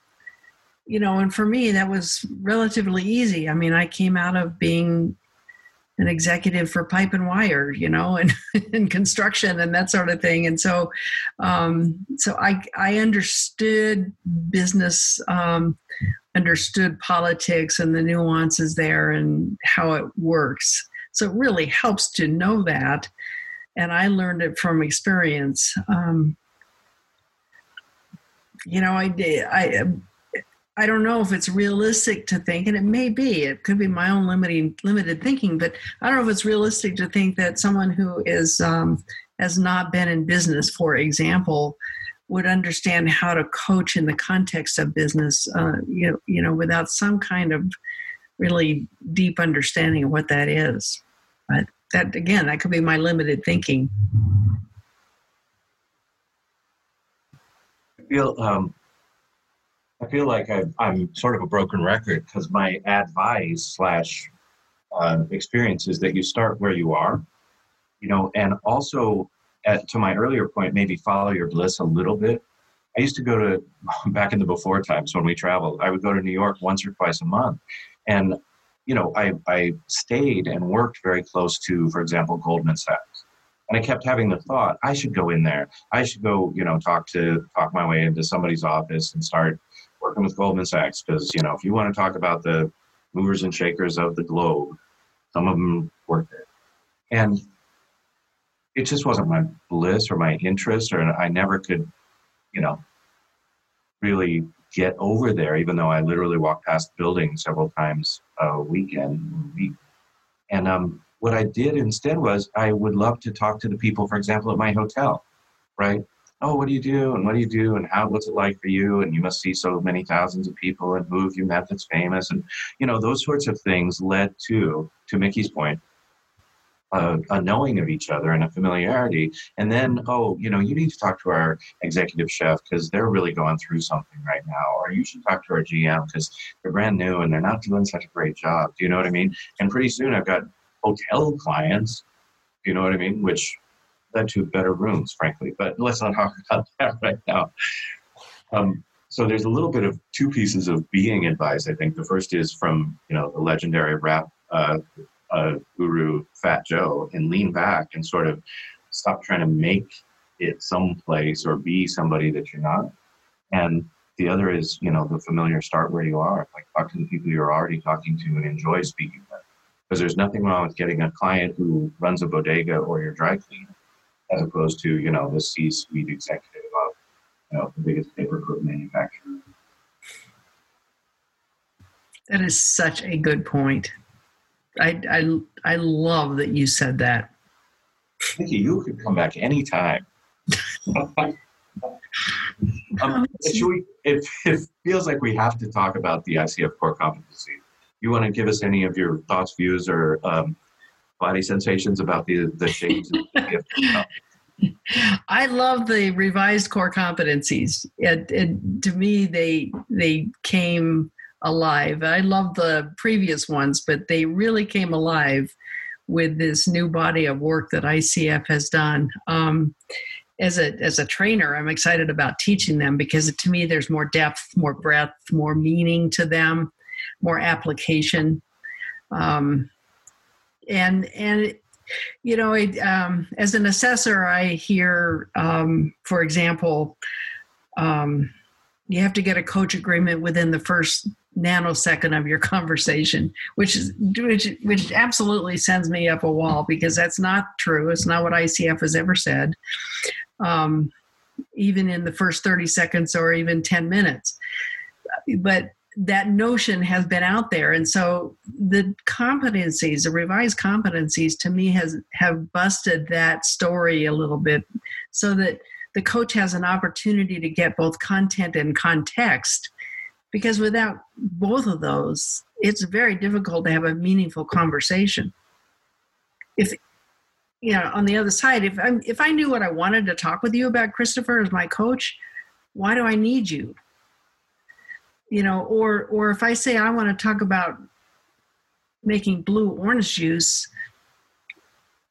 you know, and for me, that was relatively easy. I mean, I came out of being an executive for pipe and wire, you know, and, and construction and that sort of thing. And so, um, so I I understood business, um, understood politics and the nuances there and how it works. So it really helps to know that, and I learned it from experience. Um, you know, I did, I I don't know if it's realistic to think, and it may be, it could be my own limiting limited thinking, but I don't know if it's realistic to think that someone who is um, has not been in business, for example, would understand how to coach in the context of business, uh, you know, you know, without some kind of really deep understanding of what that is. But that again, that could be my limited thinking. I feel um, I feel like i am sort of a broken record because my advice slash uh, experience is that you start where you are, you know, and also at, to my earlier point, maybe follow your bliss a little bit. I used to go to back in the before times when we traveled. I would go to New York once or twice a month, and you know, I I stayed and worked very close to, for example, Goldman Sachs. And I kept having the thought, I should go in there. I should go, you know, talk to talk my way into somebody's office and start working with Goldman Sachs because you know if you want to talk about the movers and shakers of the globe, some of them work there, and it just wasn't my bliss or my interest, or I never could, you know, really get over there. Even though I literally walked past the building several times a weekend, week. and um, what I did instead was I would love to talk to the people, for example, at my hotel, right? Oh, what do you do? And what do you do? And how, what's it like for you? And you must see so many thousands of people and who have you met that's famous. And, you know, those sorts of things led to, to Micki's point, a, a, knowing of each other and a familiarity. And then, oh, you know, you need to talk to our executive chef because they're really going through something right now. Or you should talk to our GM because they're brand new and they're not doing such a great job. Do you know what I mean? And pretty soon I've got hotel clients, do you know what I mean? Which led to better rooms, frankly. But let's not talk about that right now. Um, so there's a little bit of two pieces of being advice. I think the first is from you know the legendary rap uh, uh, guru Fat Joe, and lean back and sort of stop trying to make it someplace or be somebody that you're not. And the other is you know the familiar start where you are. Like talk to the people you're already talking to and enjoy speaking with. Because there's nothing wrong with getting a client who runs a bodega or your dry cleaner as opposed to you know the C-suite executive of you know the biggest paperclip manufacturer. That is such a good point. I I I love that you said that. Micki, you could come back anytime. um, we, it, it feels like we have to talk about the ICF core competency. You want to give us any of your thoughts, views, or um, body sensations about the the shades? I love the revised core competencies. It, it, to me, they they came alive. I love the previous ones, but they really came alive with this new body of work that ICF has done. Um, as a as a trainer, I'm excited about teaching them because to me, there's more depth, more breadth, more meaning to them, more application, um, and and you know, it, um, as an assessor, I hear, um, for example, um, you have to get a coach agreement within the first nanosecond of your conversation, which is which which absolutely sends me up a wall because that's not true. It's not what ICF has ever said, um, even in the first thirty seconds or even ten minutes. But that notion has been out there. And so the competencies the revised competencies to me has have busted that story a little bit so that the coach has an opportunity to get both content and context. Because without both of those it's very difficult to have a meaningful conversation. If you know on the other side if i if i knew what i wanted to talk with you about christopher as my coach why do i need you you know or or if i say i want to talk about making blue orange juice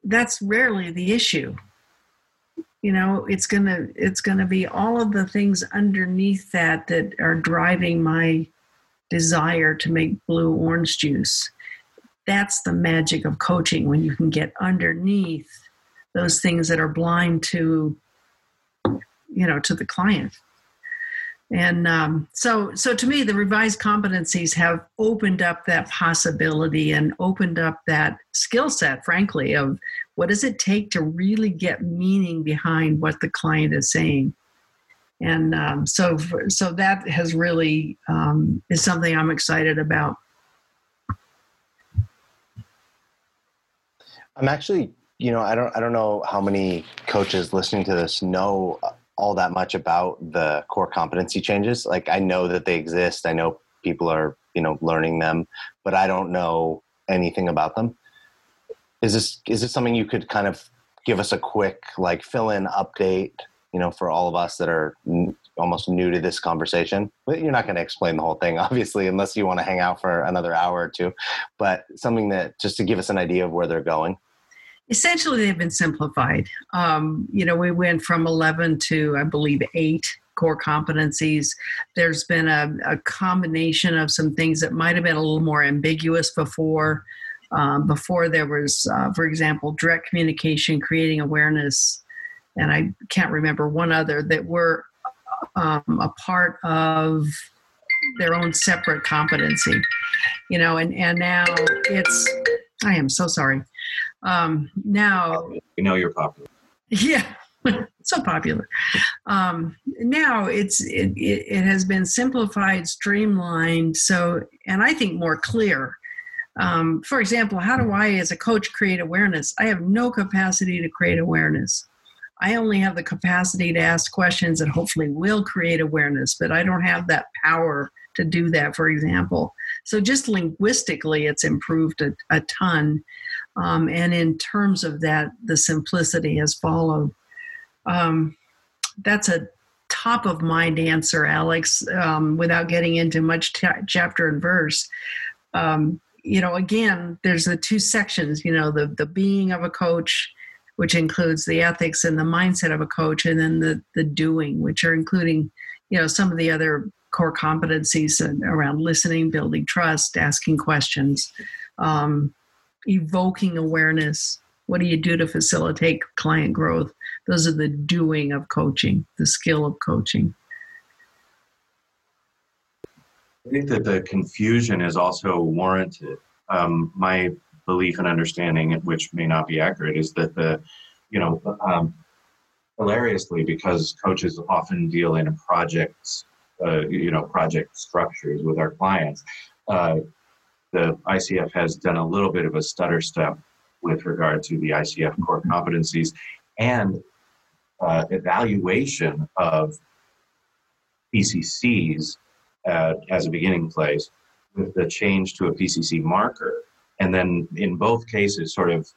that's rarely the issue. You know it's gonna it's gonna be all of the things underneath that that are driving my desire to make blue orange juice. That's the magic of coaching when you can get underneath those things that are blind to you know to the client and um, so so to me the revised competencies have opened up that possibility and opened up that skill set frankly of what does it take to really get meaning behind what the client is saying? And um, so, so that has really um, is something I'm excited about. I'm actually, you know, I don't, I don't know how many coaches listening to this know all that much about the core competency changes. Like, I know that they exist. I know people are, you know, learning them, but I don't know anything about them is this is this something you could kind of give us a quick like fill in update you know for all of us that are almost new to this conversation you're not going to explain the whole thing obviously unless you want to hang out for another hour or two but something that just to give us an idea of where they're going essentially they've been simplified um, you know we went from 11 to i believe 8 core competencies there's been a, a combination of some things that might have been a little more ambiguous before um, before there was, uh, for example, direct communication, creating awareness, and I can't remember one other that were um, a part of their own separate competency. You know, and and now it's. I am so sorry. Um, now you know you're popular. Yeah. so popular. Um, now it's it, it, it, has been simplified, streamlined, so and I think more clear. Um, for example, how do I, as a coach, create awareness? I have no capacity to create awareness. I only have the capacity to ask questions that hopefully will create awareness, but I don't have that power to do that, for example. So, just linguistically, it's improved a, a ton. Um, and in terms of that, the simplicity has followed. Um, that's a top of mind answer, Alex, um, without getting into much t- chapter and verse. Um, you know, again, there's the two sections, you know, the, the being of a coach, which includes the ethics and the mindset of a coach, and then the, the doing, which are including, you know, some of the other core competencies around listening, building trust, asking questions, um, evoking awareness. What do you do to facilitate client growth? Those are the doing of coaching, the skill of coaching. I think that the confusion is also warranted. Um, my belief and understanding, which may not be accurate, is that the, you know, um, hilariously, because coaches often deal in projects, uh, you know, project structures with our clients, uh, the ICF has done a little bit of a stutter step with regard to the ICF core competencies and uh, evaluation of PCCs uh, as a beginning place with the change to a PCC marker. And then in both cases, sort of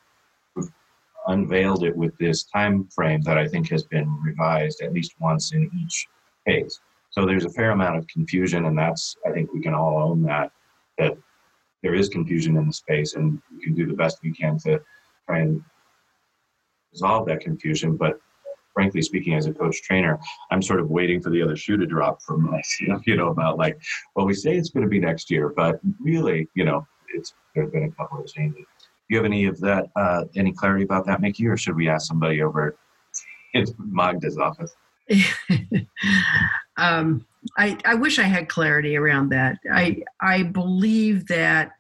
unveiled it with this time frame that I think has been revised at least once in each case. So there's a fair amount of confusion, and that's I think we can all own that that there is confusion in the space, and can do the best we can to try and resolve that confusion. But frankly speaking, as a coach trainer, I'm sort of waiting for the other shoe to drop from myself, you know, about like, well, we say it's going to be next year, but really, you know, it's there's been a couple of changes. Do you have any of that, uh, any clarity about that, Micki, or should we ask somebody over in Magda's office? um, I, I wish I had clarity around that. I I believe that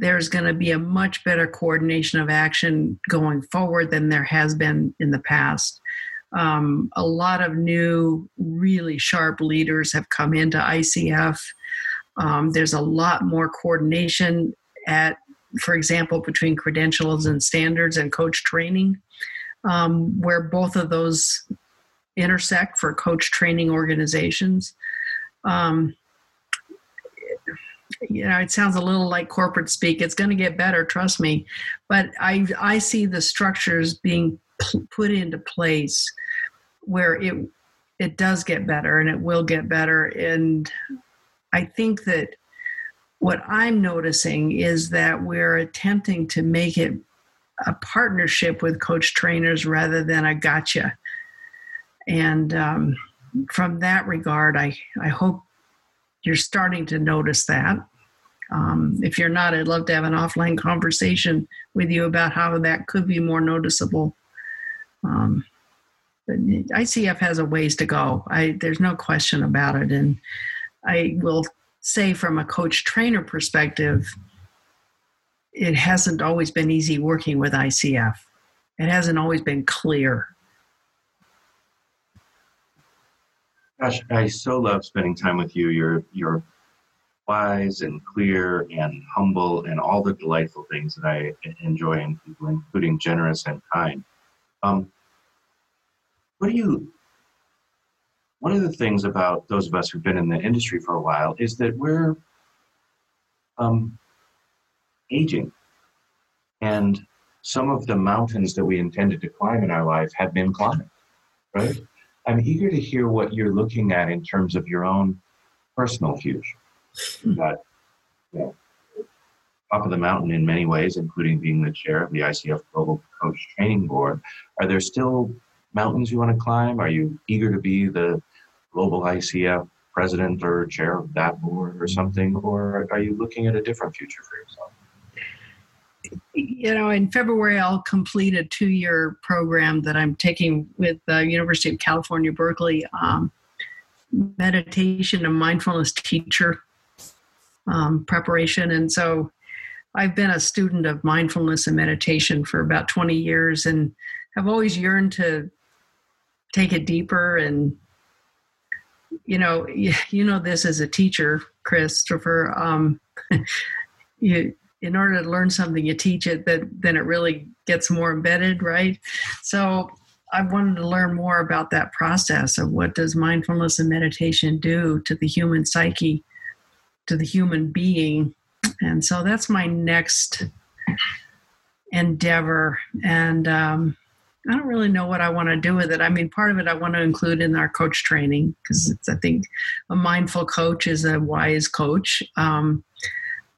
there's going to be a much better coordination of action going forward than there has been in the past. Um, a lot of new, really sharp leaders have come into ICF. Um, there's a lot more coordination at, for example, between credentials and standards and coach training, um, where both of those intersect for coach training organizations. Um, you know, it sounds a little like corporate speak. It's going to get better, trust me. But I I see the structures being put into place where it it does get better and it will get better. And I think that what I'm noticing is that we're attempting to make it a partnership with coach trainers rather than a gotcha. And um, from that regard, I, I hope you're starting to notice that. Um, if you're not, I'd love to have an offline conversation with you about how that could be more noticeable. Um, ICF has a ways to go. I, there's no question about it. And I will say, from a coach trainer perspective, it hasn't always been easy working with ICF. It hasn't always been clear. Gosh, I so love spending time with you. You're you're wise and clear and humble and all the delightful things that I enjoy in people, including generous and kind. Um, what do you? One of the things about those of us who've been in the industry for a while is that we're um, aging, and some of the mountains that we intended to climb in our life have been climbed. Right? I'm eager to hear what you're looking at in terms of your own personal future. Hmm. That you know, top of the mountain in many ways, including being the chair of the ICF Global Coach Training Board. Are there still mountains you want to climb? Are you eager to be the global ICF president or chair of that board or something? Or are you looking at a different future for yourself? You know, in February, I'll complete a two year program that I'm taking with the University of California, Berkeley, um, meditation and mindfulness teacher um, preparation. And so I've been a student of mindfulness and meditation for about 20 years and have always yearned to take it deeper and you know you, you know this as a teacher christopher um, you in order to learn something, you teach it, that then it really gets more embedded, right? So I wanted to learn more about that process of what does mindfulness and meditation do to the human psyche, to the human being. And so that's my next endeavor. And um, I don't really know what I want to do with it. I mean, part of it I want to include in our coach training because I think a mindful coach is a wise coach. Um,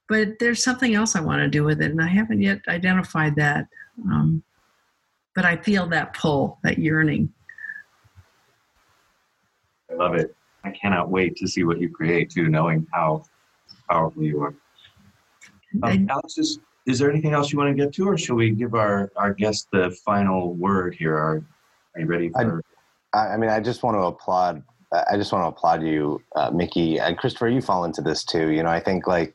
but there's something else I want to do with it, and I haven't yet identified that. Um, but I feel that pull, that yearning. I love it. I cannot wait to see what you create too, knowing how powerful you are. Um, Alex, is, is there anything else you want to get to, or should we give our, our guest the final word here? Are, are you ready for? I, I mean, I just want to applaud. I just want to applaud you, uh, Micki and Christopher. You fall into this too. You know, I think like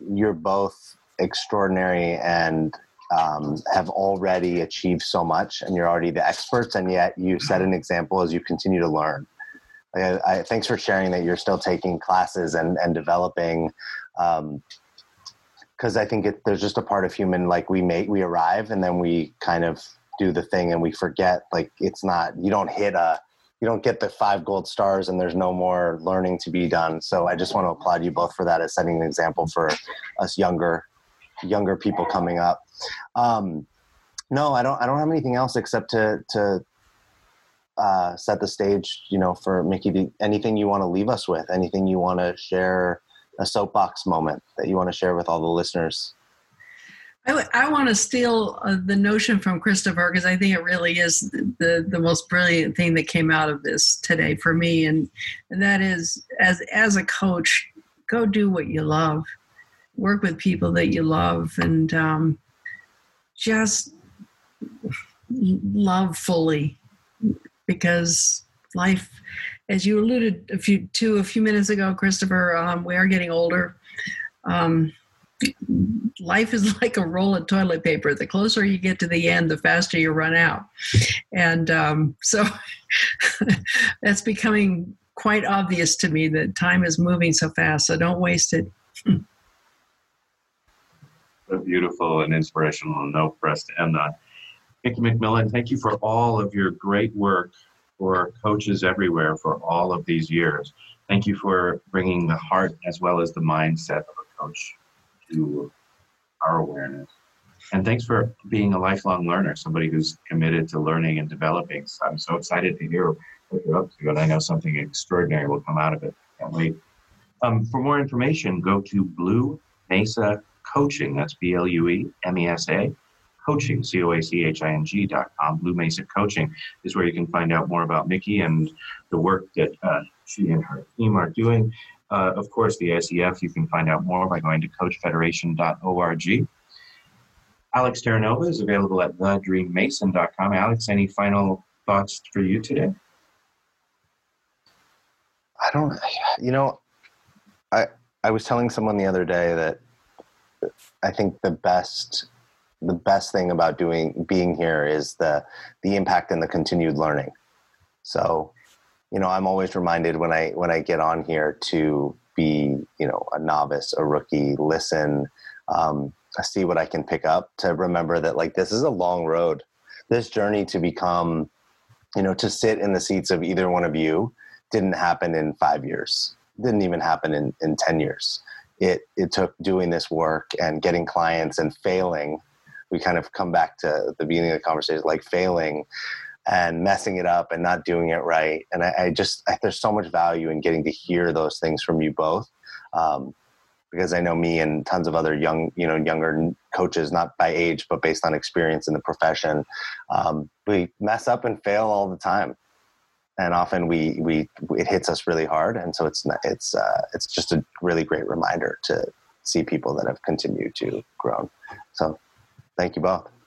you're both extraordinary and um, have already achieved so much and you're already the experts and yet you set an example as you continue to learn. I, I, thanks for sharing that you're still taking classes and, and developing because um, i think it, there's just a part of human like we make we arrive and then we kind of do the thing and we forget like it's not you don't hit a you don't get the five gold stars and there's no more learning to be done. So I just want to applaud you both for that as setting an example for us younger younger people coming up. Um, No, I don't. I don't have anything else except to to uh, set the stage. You know, for Micki, anything you want to leave us with, anything you want to share, a soapbox moment that you want to share with all the listeners. I, I want to steal uh, the notion from Christopher because I think it really is the, the, the most brilliant thing that came out of this today for me, and, and that is as as a coach, go do what you love, work with people that you love, and um, just love fully. Because life, as you alluded a few to a few minutes ago, Christopher, um, we are getting older. Um, life is like a roll of toilet paper. The closer you get to the end, the faster you run out. And um, so that's becoming quite obvious to me that time is moving so fast. So don't waste it. so beautiful and inspirational note for us to end on. Micki McMillan, thank you for all of your great work for coaches everywhere for all of these years. Thank you for bringing the heart as well as the mindset of a coach to our awareness. And thanks for being a lifelong learner, somebody who's committed to learning and developing. So I'm so excited to hear what you're up to, and I know something extraordinary will come out of it. Can't wait. Um, for more information, go to Blue Mesa Coaching. That's B L U E M E S A coaching, C O A C H I N G dot com. Blue Mesa Coaching is where you can find out more about Micki and the work that uh, she and her team are doing. Uh, of course, the ICF, you can find out more by going to coachfederation.org. Alex Terranova is available at thedreammason.com. Alex, any final thoughts for you today? I don't, you know, I I was telling someone the other day that I think the best the best thing about doing being here is the the impact and the continued learning. So, you know, I'm always reminded when I when I get on here to be, you know, a novice, a rookie, listen, um, see what I can pick up to remember that like this is a long road. This journey to become, you know, to sit in the seats of either one of you didn't happen in five years. Didn't even happen in, in 10 years. It it took doing this work and getting clients and failing we kind of come back to the beginning of the conversation, like failing and messing it up and not doing it right. And I, I just, I, there's so much value in getting to hear those things from you both. Um, because I know me and tons of other young, you know, younger coaches, not by age, but based on experience in the profession, um, we mess up and fail all the time. And often we, we, it hits us really hard. And so it's, it's, uh, it's just a really great reminder to see people that have continued to grow. So Thank you both.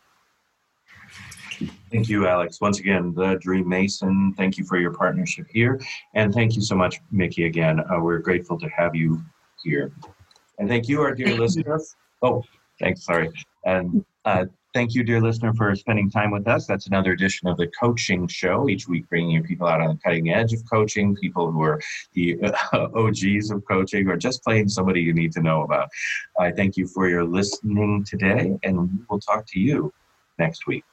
Thank you, Alex. Once again, the Dream Mason, thank you for your partnership here. And thank you so much, Micki, again. Uh, we're grateful to have you here. And thank you, our dear listeners. Oh, thanks, sorry. And uh, Thank you, dear listener, for spending time with us. That's another edition of the Coaching Show. Each week, bringing you people out on the cutting edge of coaching, people who are the uh, OGs of coaching, or just plain somebody you need to know about. I thank you for your listening today, and we'll talk to you next week.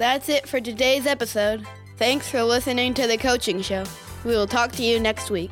That's it for today's episode. Thanks for listening to the Coaching Show. We will talk to you next week.